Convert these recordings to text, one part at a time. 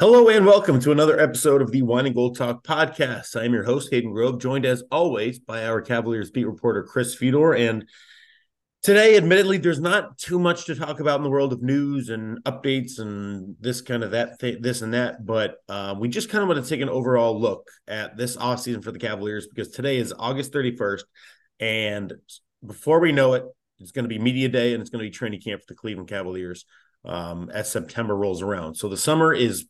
Hello and welcome to another episode of the Wine and Gold Talk podcast. I'm your host, Hayden Grove, joined as always by our Cavaliers beat reporter, Chris Fedor. And today, admittedly, there's not too much to talk about in the world of news and updates and this kind of that, th- this and that. But uh, we just kind of want to take an overall look at this offseason for the Cavaliers because today is August 31st. And before we know it, it's going to be media day and it's going to be training camp for the Cleveland Cavaliers um, as September rolls around. So the summer is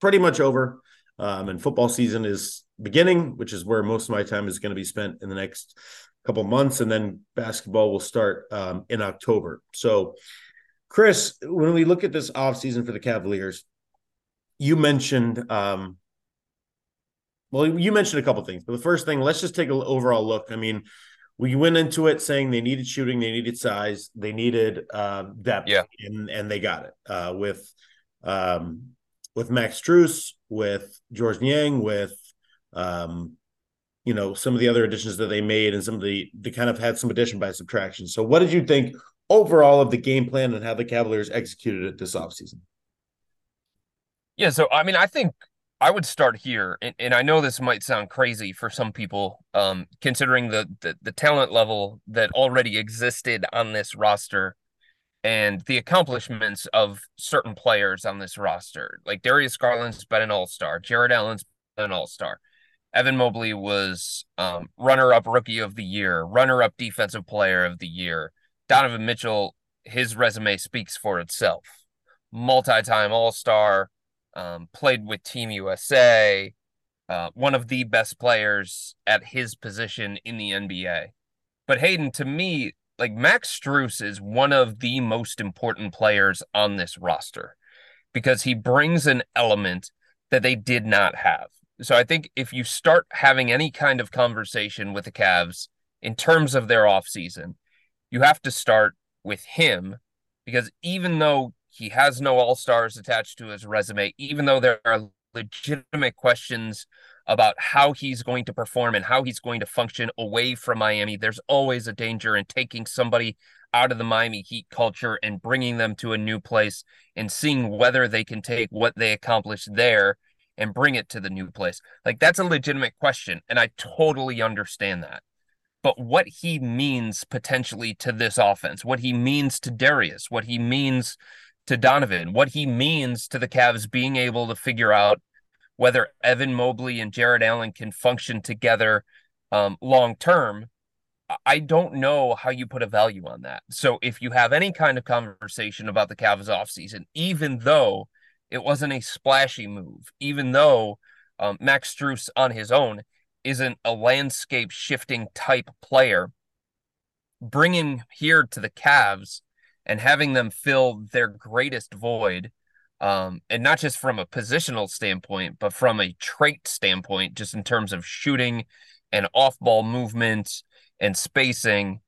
pretty much over. Um, and football season is beginning, which is where most of my time is going to be spent in the next couple months. And then basketball will start um, in October. So, Chris, when we look at this offseason for the Cavaliers, you mentioned, um, well, you mentioned a couple things. But the first thing, let's just take an overall look. I mean, we went into it saying they needed shooting, they needed size, they needed uh, depth, yeah. and and they got it uh, with um, with Max Strus, with Georges Niang, with um, you know, some of the other additions that they made and some of the they kind of had some addition by subtraction. So what did you think overall of the game plan and how the Cavaliers executed it this offseason? Yeah, so I mean, I think I would start here, and, and I know this might sound crazy for some people, um, considering the, the the talent level that already existed on this roster and the accomplishments of certain players on this roster. Like Darius Garland's been an all star, Jarrett Allen's been an all star. Evan Mobley was um, runner up rookie of the year, runner up defensive player of the year. Donovan Mitchell, his resume speaks for itself. Multi time all star, um, played with Team USA, uh, one of the best players at his position in the NBA. But Hayden, to me, like Max Strus is one of the most important players on this roster because he brings an element that they did not have. So I think if you start having any kind of conversation with the Cavs in terms of their offseason, you have to start with him because even though he has no all-stars attached to his resume, even though there are legitimate questions about how he's going to perform and how he's going to function away from Miami. There's always a danger in taking somebody out of the Miami Heat culture and bringing them to a new place and seeing whether they can take what they accomplished there and bring it to the new place. Like that's a legitimate question. And I totally understand that. But what he means potentially to this offense, what he means to Darius, what he means to Donovan, what he means to the Cavs being able to figure out whether Evan Mobley and Jarrett Allen can function together um, long term, I don't know how you put a value on that. So if you have any kind of conversation about the Cavs offseason, even though it wasn't a splashy move, even though um, Max Strus on his own isn't a landscape shifting type player, bringing here to the Cavs and having them fill their greatest void um, and not just from a positional standpoint, but from a trait standpoint, just in terms of shooting and off ball movement and spacing.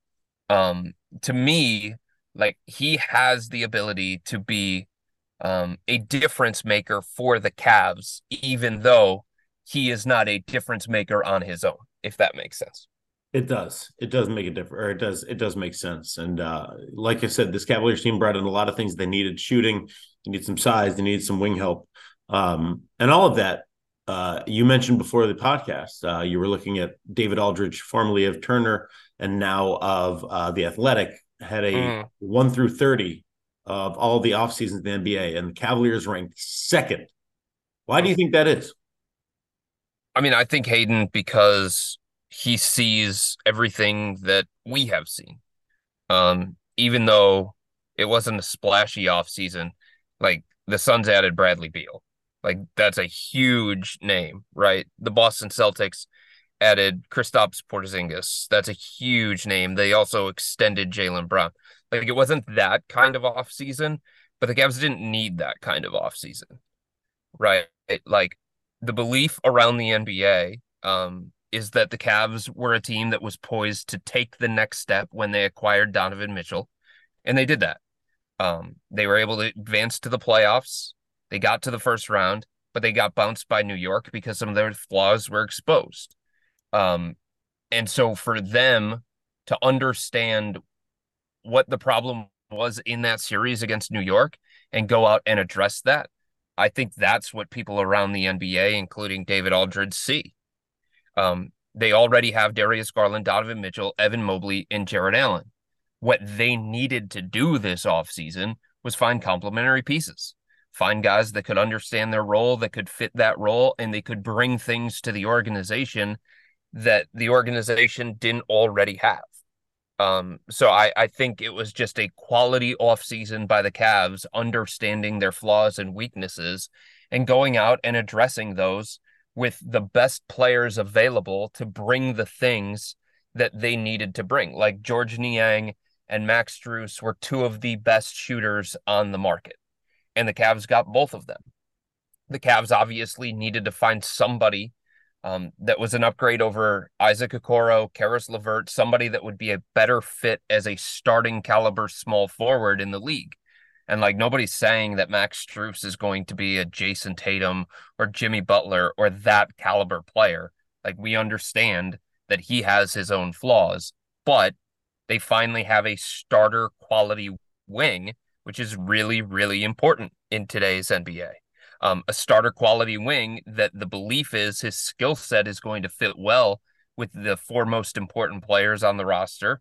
Um, to me, like he has the ability to be um, a difference maker for the Cavs, even though he is not a difference maker on his own, if that makes sense. It does. It does make a difference, or it does. It does make sense. And uh, like I said, this Cavaliers team brought in a lot of things they needed: shooting, they need some size, they need some wing help, um, and all of that. Uh, you mentioned before the podcast, uh, you were looking at David Aldridge, formerly of Turner, and now of uh, the Athletic, had a mm. one through thirty of all the off seasons in the NBA, and the Cavaliers ranked second. Why do you think that is? I mean, I think Hayden because he sees everything that we have seen. Um, even though it wasn't a splashy off season, like the Suns added Bradley Beal. Like that's a huge name, right? The Boston Celtics added Kristaps Porzingis. That's a huge name. They also extended Jaylen Brown. Like it wasn't that kind of off season, but the Cavs didn't need that kind of off season, right? Like the belief around the NBA um, is that the Cavs were a team that was poised to take the next step when they acquired Donovan Mitchell, and they did that. Um, they were able to advance to the playoffs. They got to the first round, but they got bounced by New York because some of their flaws were exposed. Um, and so for them to understand what the problem was in that series against New York and go out and address that, I think that's what people around the NBA, including David Aldridge, see. Um, they already have Darius Garland, Donovan Mitchell, Evan Mobley, and Jarrett Allen. What they needed to do this offseason was find complementary pieces, find guys that could understand their role, that could fit that role, and they could bring things to the organization that the organization didn't already have. Um, so I, I think it was just a quality offseason by the Cavs, understanding their flaws and weaknesses and going out and addressing those with the best players available to bring the things that they needed to bring. Like Georges Niang and Max Strus were two of the best shooters on the market. And the Cavs got both of them. The Cavs obviously needed to find somebody um, that was an upgrade over Isaac Okoro, Caris LeVert, somebody that would be a better fit as a starting caliber small forward in the league. And like nobody's saying that Max Strus is going to be a Jayson Tatum or Jimmy Butler or that caliber player. Like we understand that he has his own flaws, but they finally have a starter quality wing, which is really, really important in today's NBA um, a starter quality wing that the belief is his skill set is going to fit well with the four most important players on the roster,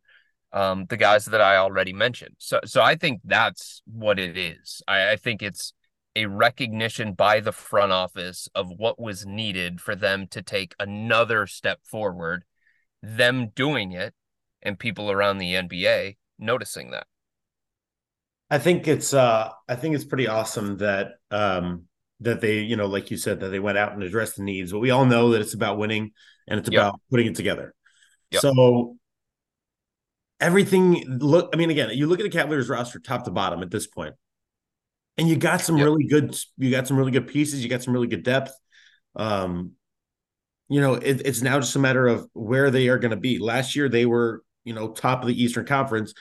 um, the guys that I already mentioned. So, so I think that's what it is. I, I think it's a recognition by the front office of what was needed for them to take another step forward, them doing it, and people around the NBA noticing that. I think it's uh I think it's pretty awesome that um that they, you know, like you said, that they went out and addressed the needs. But we all know that it's about winning and it's about putting it together. Yep. So everything look, I mean, again, you look at the Cavaliers roster top to bottom at this point, and you got some yep. really good, you got some really good pieces, you got some really good depth. Um, you know, it, it's now just a matter of where they are going to be. Last year, they were, you know, top of the Eastern Conference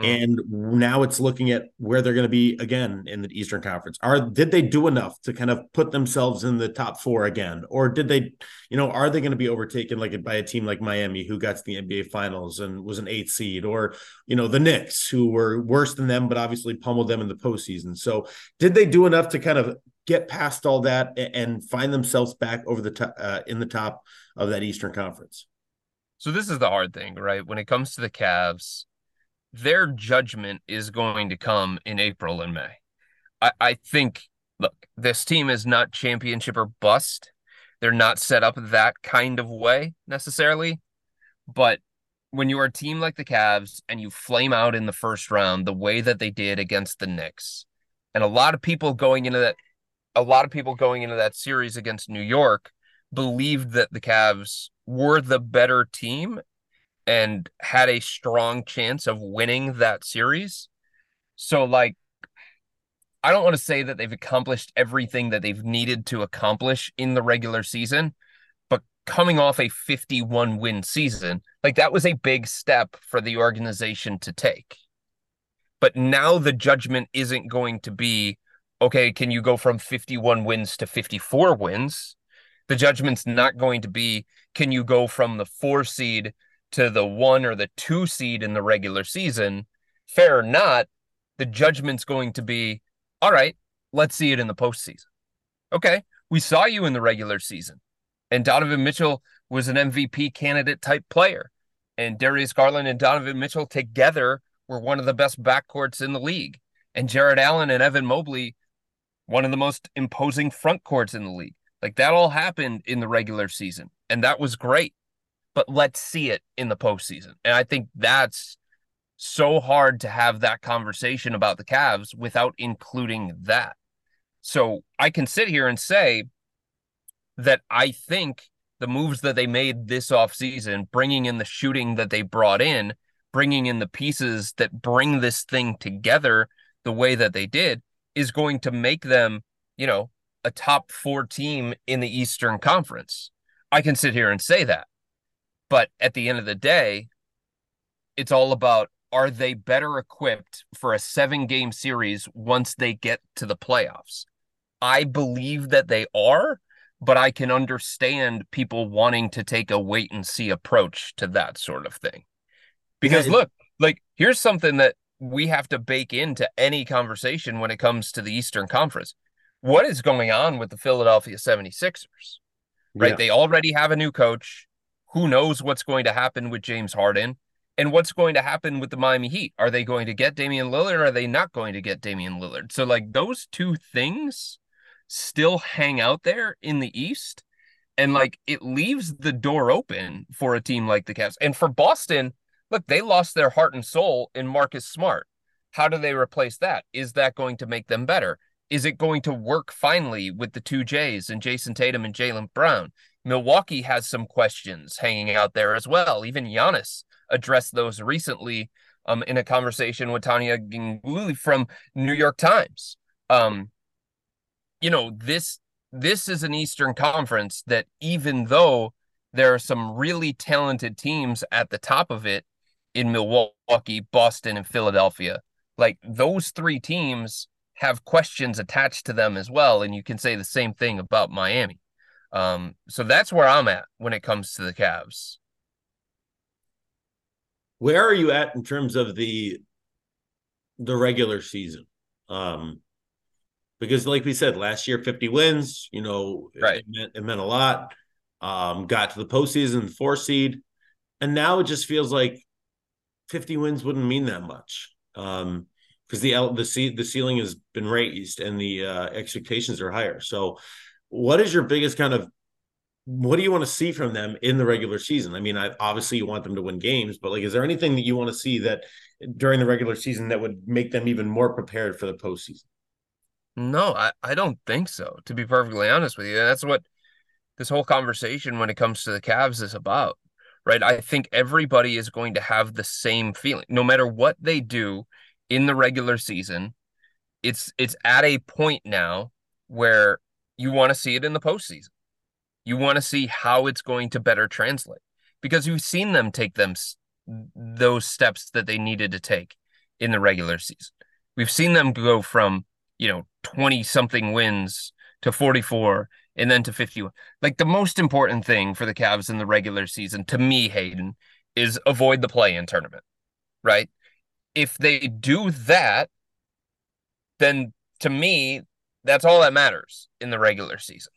Mm. And now it's looking at where they're going to be again in the Eastern Conference. Are did they do enough to kind of put themselves in the top four again, or did they, you know, are they going to be overtaken like by a team like Miami who got to the NBA Finals and was an eight seed, or you know the Knicks who were worse than them but obviously pummeled them in the postseason? So did they do enough to kind of get past all that and find themselves back over the top uh, in the top of that Eastern Conference? So this is the hard thing, right? When it comes to the Cavs, their judgment is going to come in April and May. I, I think, look, this team is not championship or bust. They're not set up that kind of way necessarily. But when you are a team like the Cavs and you flame out in the first round the way that they did against the Knicks, and a lot of people going into that, a lot of people going into that series against New York believed that the Cavs were the better team and had a strong chance of winning that series. So, like, I don't want to say that they've accomplished everything that they've needed to accomplish in the regular season, but coming off a 51 win season, like that was a big step for the organization to take. But now the judgment isn't going to be okay, can you go from 51 wins to 54 wins? The judgment's not going to be can you go from the four seed to the one or the two seed in the regular season, fair or not, the judgment's going to be all right, let's see it in the postseason. Okay, we saw you in the regular season, and Donovan Mitchell was an MVP candidate type player. And Darius Garland and Donovan Mitchell together were one of the best backcourts in the league. And Jarrett Allen and Evan Mobley, one of the most imposing frontcourts in the league. Like that all happened in the regular season. And that was great but let's see it in the postseason. And I think that's so hard to have that conversation about the Cavs without including that. So I can sit here and say that I think the moves that they made this offseason, bringing in the shooting that they brought in, bringing in the pieces that bring this thing together the way that they did, is going to make them, you know, a top four team in the Eastern Conference. I can sit here and say that. But at the end of the day, it's all about are they better equipped for a seven game series once they get to the playoffs? I believe that they are, but I can understand people wanting to take a wait and see approach to that sort of thing. Because yeah, look, like here's something that we have to bake into any conversation when it comes to the Eastern Conference. What is going on with the Philadelphia 76ers? Right? Yeah. They already have a new coach. Who knows what's going to happen with James Harden? And what's going to happen with the Miami Heat? Are they going to get Damian Lillard or are they not going to get Damian Lillard? So, like, those two things still hang out there in the East. And, like, it leaves the door open for a team like the Cavs. And for Boston, look, they lost their heart and soul in Marcus Smart. How do they replace that? Is that going to make them better? Is it going to work finally with the two J's and Jayson Tatum and Jaylen Brown? Milwaukee has some questions hanging out there as well. Even Giannis addressed those recently um, in a conversation with Tania Ganguli from New York Times. Um, you know, this this is an Eastern Conference that even though there are some really talented teams at the top of it in Milwaukee, Boston, and Philadelphia, like those three teams have questions attached to them as well. And you can say the same thing about Miami. Um, so that's where I'm at when it comes to the Cavs. Where are you at in terms of the the regular season? Um, because like we said, last year 50 wins, you know, right. it, meant, it meant a lot. Um, got to the postseason, four seed, and now it just feels like 50 wins wouldn't mean that much. Um, because the the the ceiling has been raised and the uh, expectations are higher. So, what is your biggest kind of what do you want to see from them in the regular season? I mean, I, obviously you want them to win games, but like, is there anything that you want to see that during the regular season that would make them even more prepared for the postseason? No, I, I don't think so. To be perfectly honest with you, that's what this whole conversation when it comes to the Cavs is about, right? I think everybody is going to have the same feeling, no matter what they do in the regular season. It's it's at a point now where you want to see it in the postseason. You want to see how it's going to better translate because you've seen them take them those steps that they needed to take in the regular season. We've seen them go from, you know, 20 something wins to 44 and then to 51. Like the most important thing for the Cavs in the regular season to me, Hayden, is avoid the play in tournament, right? If they do that, then to me, that's all that matters in the regular season.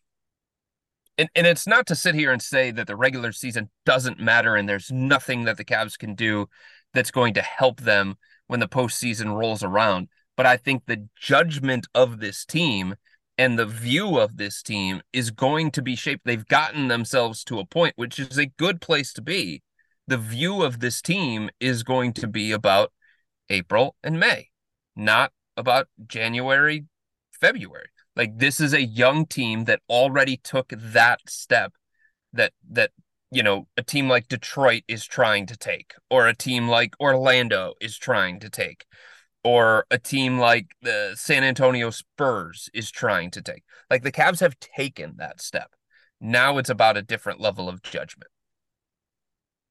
And, and it's not to sit here and say that the regular season doesn't matter and there's nothing that the Cavs can do that's going to help them when the postseason rolls around. But I think the judgment of this team and the view of this team is going to be shaped. They've gotten themselves to a point, which is a good place to be. The view of this team is going to be about April and May, not about January, February. Like this is a young team that already took that step that that you know a team like Detroit is trying to take or a team like Orlando is trying to take or a team like the San Antonio Spurs is trying to take. Like the Cavs have taken that step. Now it's about a different level of judgment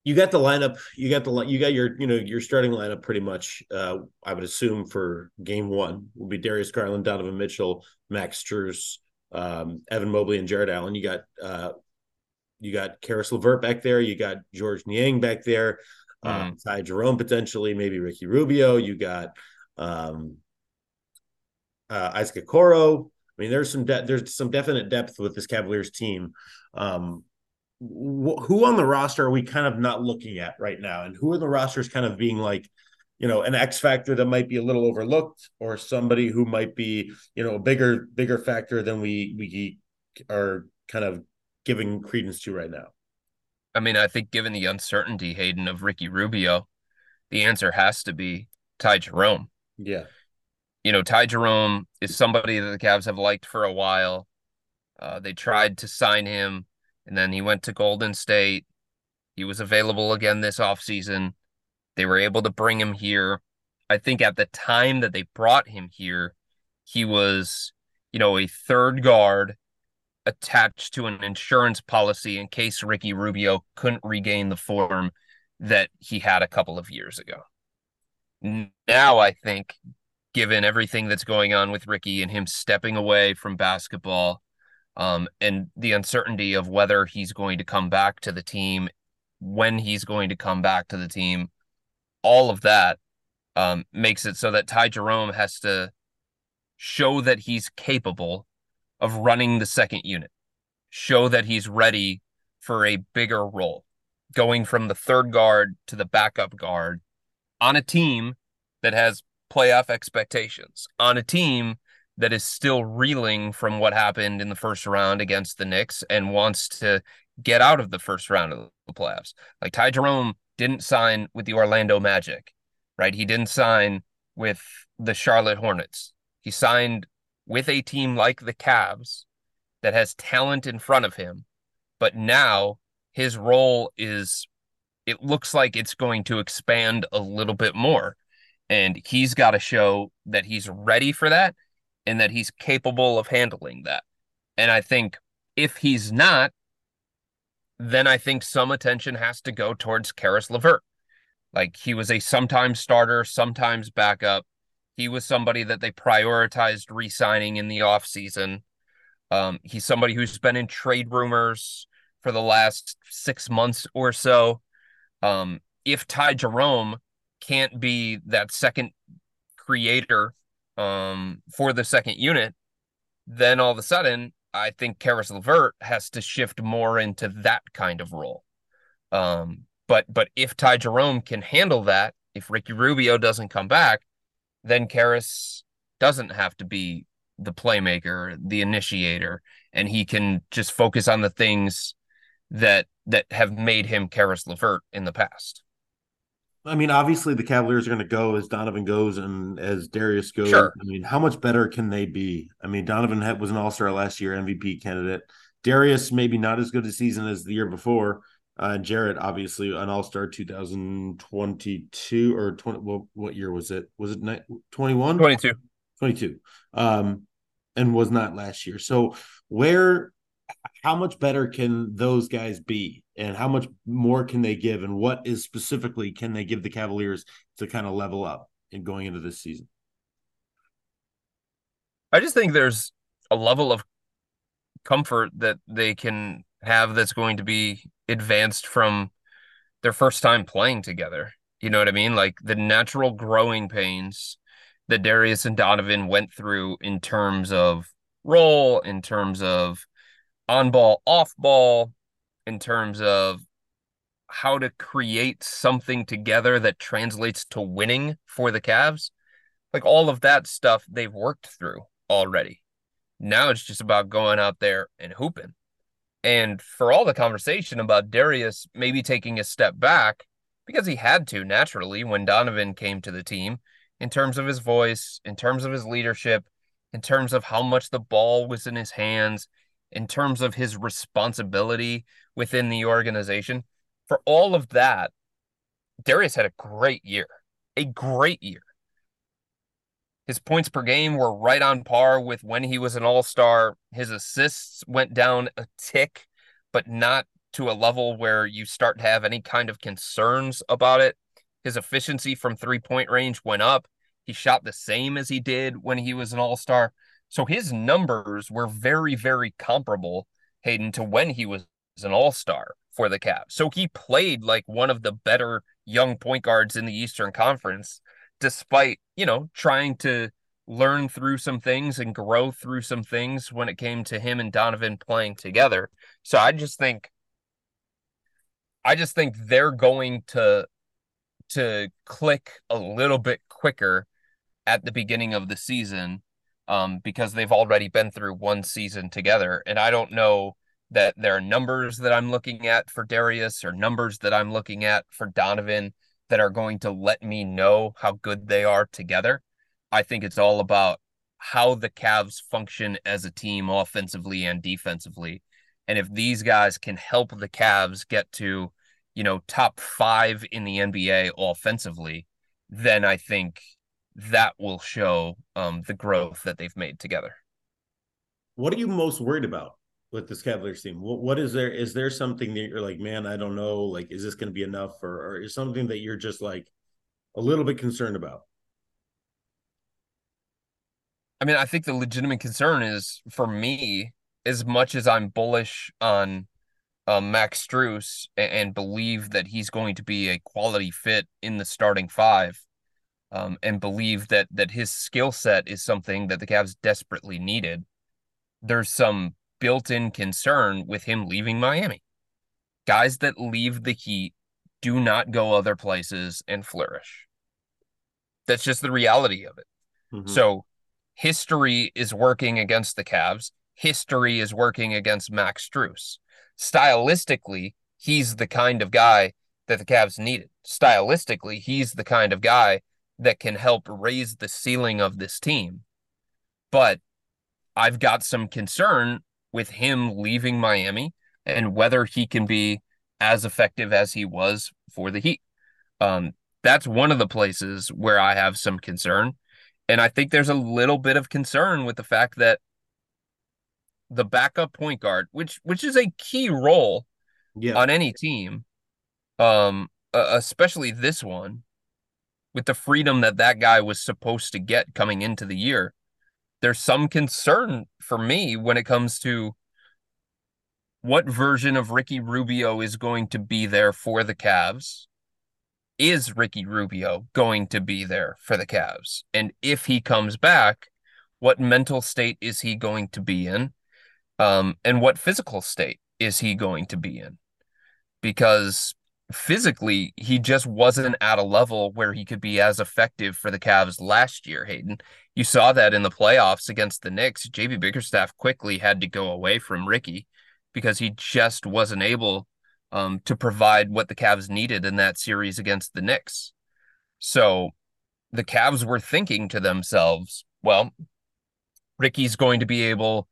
you got the lineup. You got the you got your you know your starting lineup pretty much. Uh, I would assume for game one will be Darius Garland, Donovan Mitchell, Max Strus, um, Evan Mobley, and Jarrett Allen. You got uh, you got Caris LeVert back there. You got Georges Niang back there. Um, mm. Ty Jerome potentially, maybe Ricky Rubio. You got um, uh, Isaac Okoro. I mean, there's some de- there's some definite depth with this Cavaliers team. Um, who on the roster are we kind of not looking at right now, and who are the rosters kind of being like, you know, an X factor that might be a little overlooked, or somebody who might be, you know, a bigger bigger factor than we we are kind of giving credence to right now. I mean, I think given the uncertainty, Hayden, of Ricky Rubio, the answer has to be Ty Jerome. Yeah. You know, Ty Jerome is somebody that the Cavs have liked for a while. Uh, they tried to sign him and then he went to Golden State. He was available again this offseason. They were able to bring him here. I think at the time that they brought him here, he was, you know, a third guard attached to an insurance policy in case Ricky Rubio couldn't regain the form that he had a couple of years ago. Now, I think, given everything that's going on with Ricky and him stepping away from basketball, um, and the uncertainty of whether he's going to come back to the team, when he's going to come back to the team, all of that um, makes it so that Ty Jerome has to show that he's capable of running the second unit, show that he's ready for a bigger role, going from the third guard to the backup guard on a team that has playoff expectations, on a team that is still reeling from what happened in the first round against the Knicks and wants to get out of the first round of the playoffs. Like Ty Jerome didn't sign with the Orlando Magic, right? He didn't sign with the Charlotte Hornets. He signed with a team like the Cavs that has talent in front of him, but now his role is it looks like it's going to expand a little bit more. And he's got to show that he's ready for that and that he's capable of handling that. And I think if he's not, then I think some attention has to go towards Caris LeVert. Like he was a sometimes starter, sometimes backup. He was somebody that they prioritized re-signing in the offseason. Um, he's somebody who's been in trade rumors for the last six months or so. Um, if Ty Jerome can't be that second creator um, for the second unit, then all of a sudden, I think Caris LeVert has to shift more into that kind of role. Um, but but if Ty Jerome can handle that, if Ricky Rubio doesn't come back, then Caris doesn't have to be the playmaker, the initiator, and he can just focus on the things that that have made him Caris LeVert in the past. I mean, obviously the Cavaliers are going to go as Donovan goes and as Darius goes. Sure. I mean, how much better can they be? I mean, Donovan was an All Star last year, MVP candidate. Darius maybe not as good a season as the year before. Uh, Jarrett obviously an All Star 2022 or 20. What, what year was it? Was it 21? 22. 22. Um, and was not last year. So where how much better can those guys be? And how much more can they give? And what is specifically can they give the cavaliers to kind of level up in going into this season? I just think there's a level of comfort that they can have that's going to be advanced from their first time playing together. You know what i mean? Like the natural growing pains that darius and donovan went through in terms of role in terms of on ball, off ball, in terms of how to create something together that translates to winning for the Cavs. Like all of that stuff they've worked through already. Now it's just about going out there and hooping. And for all the conversation about Darius maybe taking a step back, because he had to naturally when Donovan came to the team, in terms of his voice, in terms of his leadership, in terms of how much the ball was in his hands, in terms of his responsibility within the organization. For all of that, Darius had a great year, a great year. His points per game were right on par with when he was an all star. His assists went down a tick, but not to a level where you start to have any kind of concerns about it. His efficiency from three point range went up. He shot the same as he did when he was an all star. So his numbers were very, very comparable, Hayden, to when he was an all star for the Cavs. So he played like one of the better young point guards in the Eastern Conference, despite, you know, trying to learn through some things and grow through some things when it came to him and Donovan playing together. So I just think I just think they're going to to click a little bit quicker at the beginning of the season um, because they've already been through one season together. And I don't know that there are numbers that I'm looking at for Darius or numbers that I'm looking at for Donovan that are going to let me know how good they are together. I think it's all about how the Cavs function as a team offensively and defensively. And if these guys can help the Cavs get to, you know, top five in the NBA offensively, then I think that will show um, the growth that they've made together. What are you most worried about with this Cavaliers team? What, what is there? Is there something that you're like, man, I don't know. Like, is this going to be enough, or, or is something that you're just like a little bit concerned about? I mean, I think the legitimate concern is for me, as much as I'm bullish on um, Max Strus and, and believe that he's going to be a quality fit in the starting five um, and believe that that his skill set is something that the Cavs desperately needed. there's some built-in concern with him leaving Miami. Guys that leave the Heat do not go other places and flourish. That's just the reality of it. Mm-hmm. So history is working against the Cavs. History is working against Max Strus. Stylistically, he's the kind of guy that the Cavs needed. Stylistically, he's the kind of guy that can help raise the ceiling of this team. But I've got some concern with him leaving Miami and whether he can be as effective as he was for the Heat. Um, that's one of the places where I have some concern. And I think there's a little bit of concern with the fact that the backup point guard, which which is a key role yeah. on any team, um, uh, especially this one, with the freedom that that guy was supposed to get coming into the year, there's some concern for me when it comes to what version of Ricky Rubio is going to be there for the Cavs. Is Ricky Rubio going to be there for the Cavs? And if he comes back, what mental state is he going to be in? Um, and what physical state is he going to be in? Because physically, he just wasn't at a level where he could be as effective for the Cavs last year, Hayden. You saw that in the playoffs against the Knicks. JB Bickerstaff quickly had to go away from Ricky because he just wasn't able um, to provide what the Cavs needed in that series against the Knicks. So the Cavs were thinking to themselves, well, Ricky's going to be able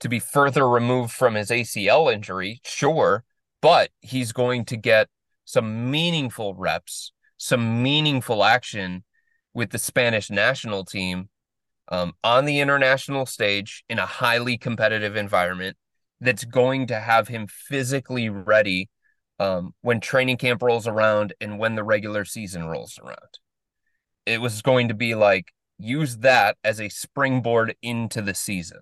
to be further removed from his ACL injury, sure, but he's going to get some meaningful reps, some meaningful action with the Spanish national team um, on the international stage in a highly competitive environment that's going to have him physically ready um, when training camp rolls around and when the regular season rolls around. It was going to be like use that as a springboard into the season.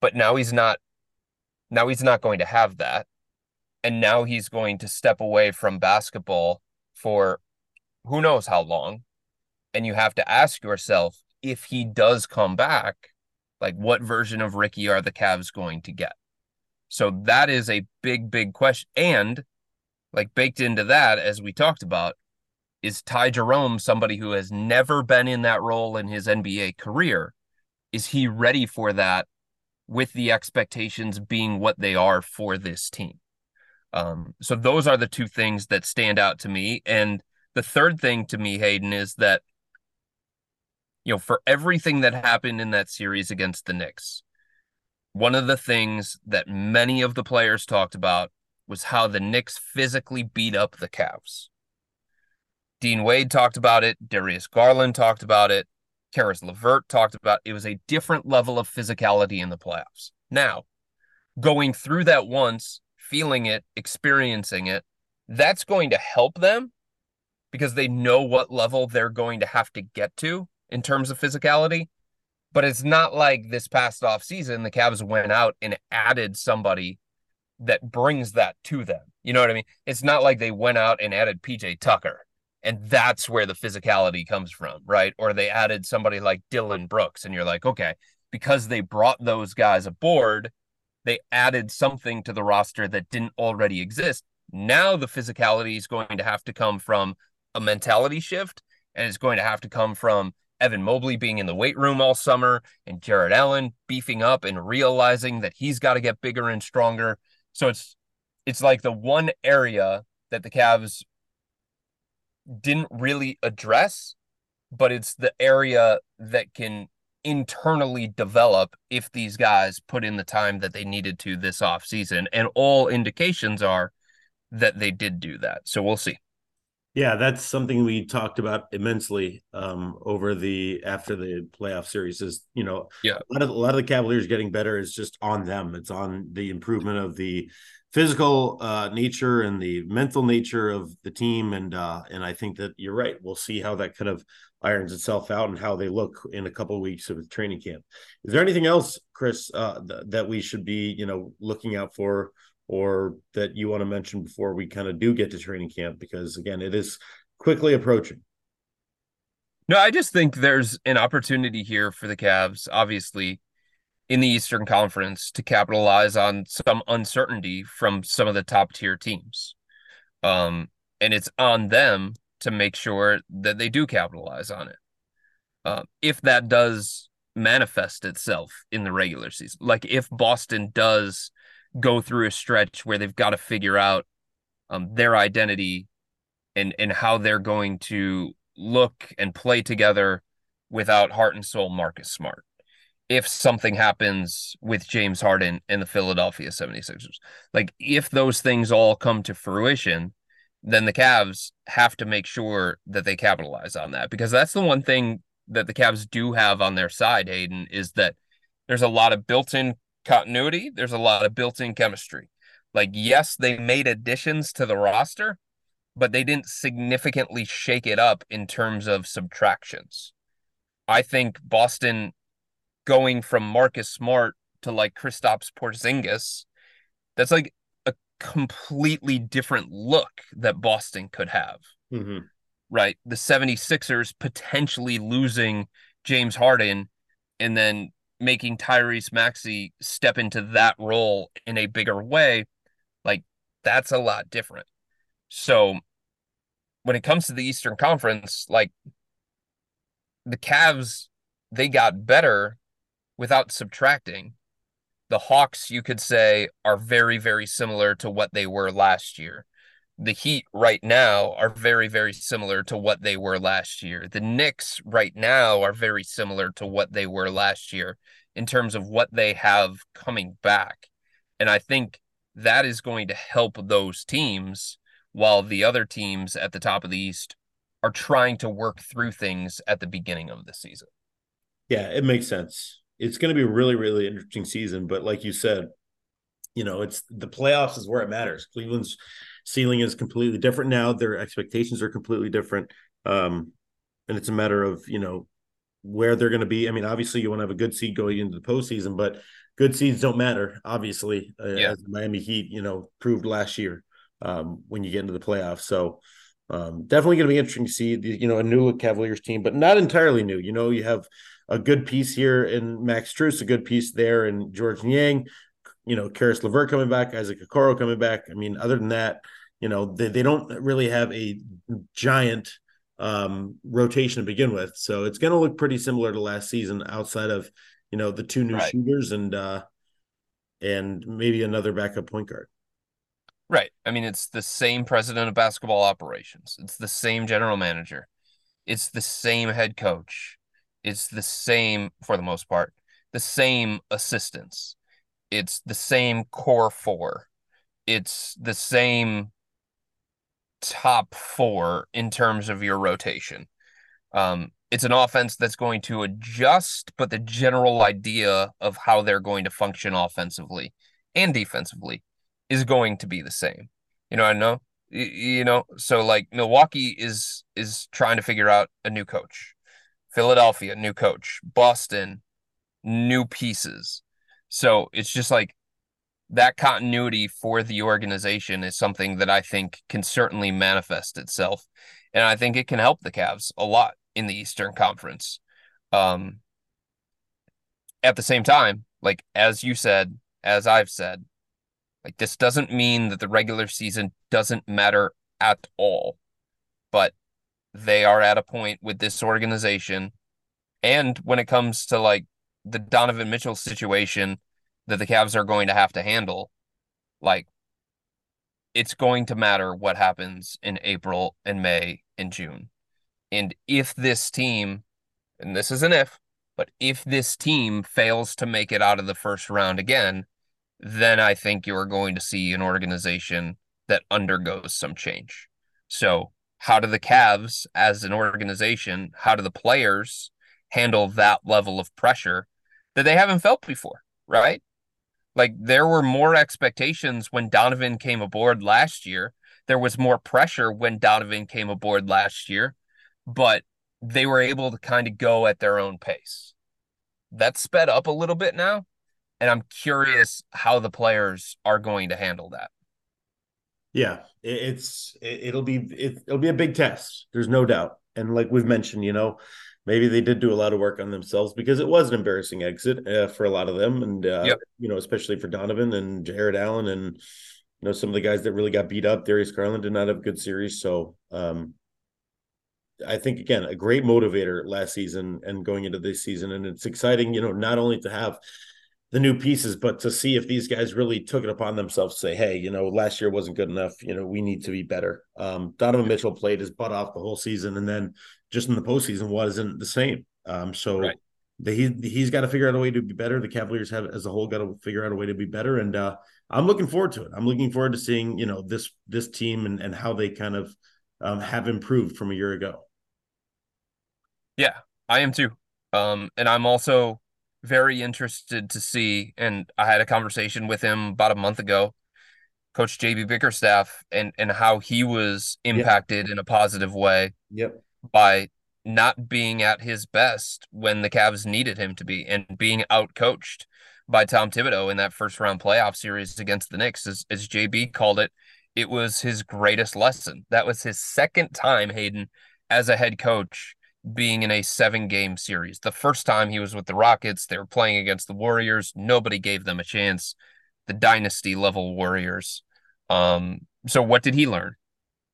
But now he's not now he's not going to have that. And now he's going to step away from basketball for who knows how long. And you have to ask yourself if he does come back, like what version of Ricky are the Cavs going to get? So that is a big, big question. And like baked into that, as we talked about, is Ty Jerome somebody who has never been in that role in his NBA career? Is he ready for that with the expectations being what they are for this team? Um, so those are the two things that stand out to me. And the third thing to me, Hayden, is that you know, for everything that happened in that series against the Knicks, one of the things that many of the players talked about was how the Knicks physically beat up the Cavs. Dean Wade talked about it. Darius Garland talked about it. Caris LeVert talked about it. it was a different level of physicality in the playoffs. Now, going through that once, feeling it, experiencing it, that's going to help them because they know what level they're going to have to get to in terms of physicality. But it's not like this past off season, the Cavs went out and added somebody that brings that to them. You know what I mean? It's not like they went out and added PJ Tucker and that's where the physicality comes from, right? Or they added somebody like Dillon Brooks and you're like, okay, because they brought those guys aboard, they added something to the roster that didn't already exist. Now the physicality is going to have to come from a mentality shift and it's going to have to come from Evan Mobley being in the weight room all summer and Jarrett Allen beefing up and realizing that he's got to get bigger and stronger. So it's it's like the one area that the Cavs didn't really address, but it's the area that can internally develop if these guys put in the time that they needed to this off season and all indications are that they did do that. So we'll see. Yeah, that's something we talked about immensely um, over the after the playoff series. Is you know, yeah, a lot of a lot of the Cavaliers getting better is just on them. It's on the improvement of the physical uh, nature and the mental nature of the team, and uh, and I think that you're right. We'll see how that kind of irons itself out and how they look in a couple of weeks of training camp. Is there anything else, Chris, uh, th- that we should be you know looking out for? or that you want to mention before we kind of do get to training camp? Because again, it is quickly approaching. No, I just think there's an opportunity here for the Cavs. Obviously, in the Eastern Conference to capitalize on some uncertainty from some of the top tier teams. Um, and it's on them to make sure that they do capitalize on it. Uh, if that does manifest itself in the regular season, like if Boston does go through a stretch where they've got to figure out um, their identity and and how they're going to look and play together without heart and soul Marcus Smart. If something happens with James Harden and the Philadelphia 76ers, like if those things all come to fruition, then the Cavs have to make sure that they capitalize on that because that's the one thing that the Cavs do have on their side, Hayden, is that there's a lot of built-in continuity, there's a lot of built-in chemistry. Like yes, they made additions to the roster, but they didn't significantly shake it up in terms of subtractions. I think Boston going from Marcus Smart to like Kristaps Porzingis, that's like completely different look that Boston could have. Mm-hmm. Right. The 76ers potentially losing James Harden and then making Tyrese Maxey step into that role in a bigger way. Like that's a lot different. So when it comes to the Eastern Conference, like the Cavs, they got better without subtracting. The Hawks, you could say, are very, very similar to what they were last year. The Heat right now are very, very similar to what they were last year. The Knicks right now are very similar to what they were last year in terms of what they have coming back. And I think that is going to help those teams while the other teams at the top of the East are trying to work through things at the beginning of the season. Yeah, it makes sense. It's going to be a really, really interesting season. But like you said, you know, it's the playoffs is where it matters. Cleveland's ceiling is completely different now. Their expectations are completely different. Um, and it's a matter of, you know, where they're going to be. I mean, obviously, you want to have a good seed going into the postseason, but good seeds don't matter, obviously, uh, yeah. as the Miami Heat, you know, proved last year um, when you get into the playoffs. So um, definitely going to be interesting to see, the, you know, a new look Cavaliers team, but not entirely new. You know, you have a good piece here in Max Strus, a good piece there in Georges Niang, you know, Caris LeVert coming back, Isaac Okoro coming back. I mean, other than that, you know, they, they don't really have a giant um, rotation to begin with. So it's going to look pretty similar to last season outside of, you know, the two new right. shooters and, uh, and maybe another backup point guard. Right. I mean, it's the same president of basketball operations. It's the same general manager. It's the same head coach. It's the same, for the most part, the same assistants. It's the same core four. It's the same top four in terms of your rotation. Um, it's an offense that's going to adjust, but the general idea of how they're going to function offensively and defensively is going to be the same. You know, I know, you know, so like Milwaukee is is trying to figure out a new coach. Philadelphia, new coach. Boston, new pieces. So it's just like that continuity for the organization is something that I think can certainly manifest itself. And I think it can help the Cavs a lot in the Eastern Conference. Um, at the same time, like as you said, as I've said, like this doesn't mean that the regular season doesn't matter at all, but they are at a point with this organization and when it comes to like the Donovan Mitchell situation that the Cavs are going to have to handle, like it's going to matter what happens in April and May and June. And if this team, and this is an if, but if this team fails to make it out of the first round again, then I think you are going to see an organization that undergoes some change. So, how do the Cavs as an organization, how do the players handle that level of pressure that they haven't felt before, right? Like there were more expectations when Donovan came aboard last year. There was more pressure when Donovan came aboard last year, but they were able to kind of go at their own pace. That's sped up a little bit now and I'm curious how the players are going to handle that. Yeah, it's it'll be it, will be a big test. There's no doubt. And like we've mentioned, you know, maybe they did do a lot of work on themselves because it was an embarrassing exit uh, for a lot of them, and uh, yep. you know, especially for Donovan and Jarrett Allen and you know some of the guys that really got beat up. Darius Garland did not have a good series, so um, I think again a great motivator last season and going into this season, and it's exciting, you know, not only to have the new pieces, but to see if these guys really took it upon themselves to say, hey, you know, last year wasn't good enough. You know, we need to be better. Um, Donovan Mitchell played his butt off the whole season, and then just in the postseason wasn't the same. Um, so right. the, he he's got to figure out a way to be better. The Cavaliers have as a whole got to figure out a way to be better, and uh, I'm looking forward to it. I'm looking forward to seeing you know this this team and and how they kind of um, have improved from a year ago. Yeah, I am too. Um, and I'm also very interested to see, and I had a conversation with him about a month ago, Coach JB Bickerstaff, and and how he was impacted yep. in a positive way. Yep. By not being at his best when the Cavs needed him to be, and being out coached by Tom Thibodeau in that first round playoff series against the Knicks, as as JB called it, it was his greatest lesson. That was his second time, Hayden, as a head coach being in a seven game series. The first time he was with the Rockets, they were playing against the Warriors. Nobody gave them a chance. The dynasty level Warriors. Um, so what did he learn?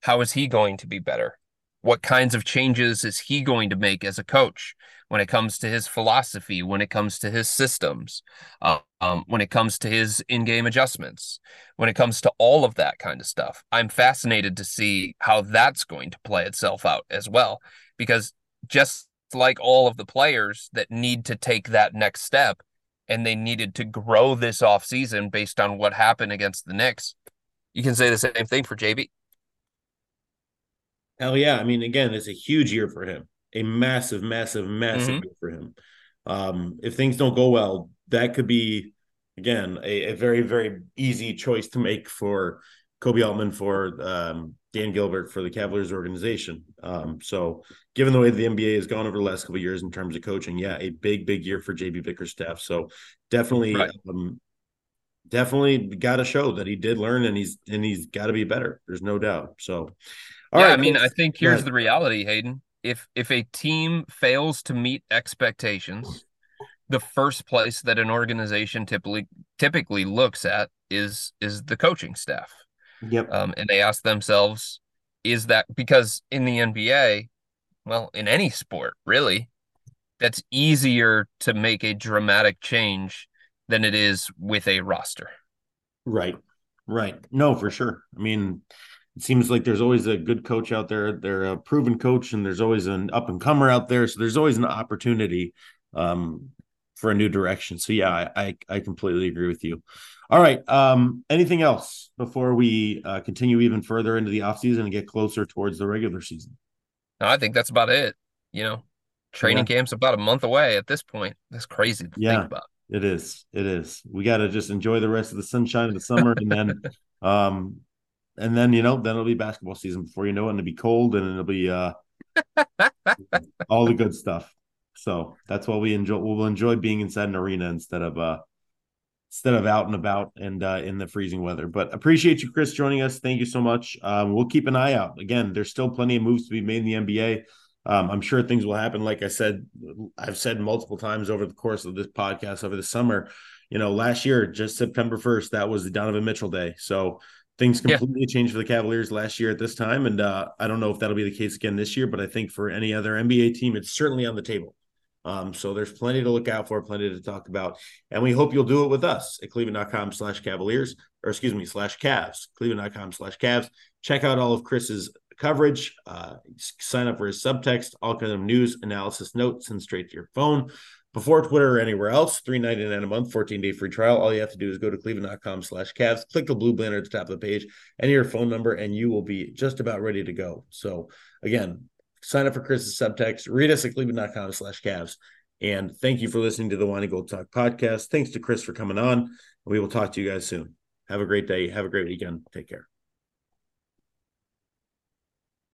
How is he going to be better? What kinds of changes is he going to make as a coach when it comes to his philosophy, when it comes to his systems, uh, um, when it comes to his in game adjustments, when it comes to all of that kind of stuff? I'm fascinated to see how that's going to play itself out as well, because just like all of the players that need to take that next step and they needed to grow this offseason based on what happened against the Knicks. You can say the same thing for JB. Hell yeah. I mean, again, it's a huge year for him. A massive, massive, massive mm-hmm. year for him. Um, if things don't go well, that could be again a, a very, very easy choice to make for Koby Altman for um, Dan Gilbert for the Cavaliers organization. Um, so, given the way the NBA has gone over the last couple years in terms of coaching, yeah, a big, big year for JB Bickerstaff. So, definitely, right. um, definitely got to show that he did learn, and he's and he's got to be better. There's no doubt. So, yeah, right, I mean, I think here's the reality, Hayden. If if a team fails to meet expectations, the first place that an organization typically typically looks at is is the coaching staff Yep. Um, and they ask themselves, is that because in the NBA, well, in any sport, really, that's easier to make a dramatic change than it is with a roster. Right. Right. No, for sure. I mean, it seems like there's always a good coach out there. They're a proven coach, and there's always an up and comer out there. So there's always an opportunity um, for a new direction. So yeah, I, I, I completely agree with you. All right. Um, anything else before we uh, continue even further into the offseason and get closer towards the regular season? No, I think that's about it. You know, training yeah. camp's about a month away at this point. That's crazy to yeah, think about. It is. It is. We got to just enjoy the rest of the sunshine of the summer and then, um, and then, you know, then it'll be basketball season before you know it and it'll be cold and it'll be, uh, all the good stuff. So that's why we enjoy. We'll enjoy being inside an arena instead of uh instead of out and about and uh, in the freezing weather. But appreciate you, Chris, joining us. Thank you so much. Um, we'll keep an eye out. Again, there's still plenty of moves to be made in the NBA. Um, I'm sure things will happen. Like I said, I've said multiple times over the course of this podcast over the summer. You know, last year, just September 1st, that was the Donovan Mitchell day. So things completely yeah. changed for the Cavaliers last year at this time. And uh, I don't know if that'll be the case again this year, but I think for any other NBA team, it's certainly on the table. Um, so there's plenty to look out for, plenty to talk about. And we hope you'll do it with us at cleveland.com slash Cavaliers, or excuse me, slash Cavs, cleveland.com slash Cavs. Check out all of Chris's coverage, uh, sign up for his subtext, all kind of news, analysis, notes, and straight to your phone. Before Twitter or anywhere else, three ninety nine a month, 14 day free trial. All you have to do is go to cleveland.com slash Cavs, click the blue banner at the top of the page, enter your phone number, and you will be just about ready to go. So again, sign up for Chris's subtext, read us at cleveland.com slash Cavs. And thank you for listening to the Wine and Gold Talk podcast. Thanks to Chris for coming on. We will talk to you guys soon. Have a great day. Have a great weekend. Take care.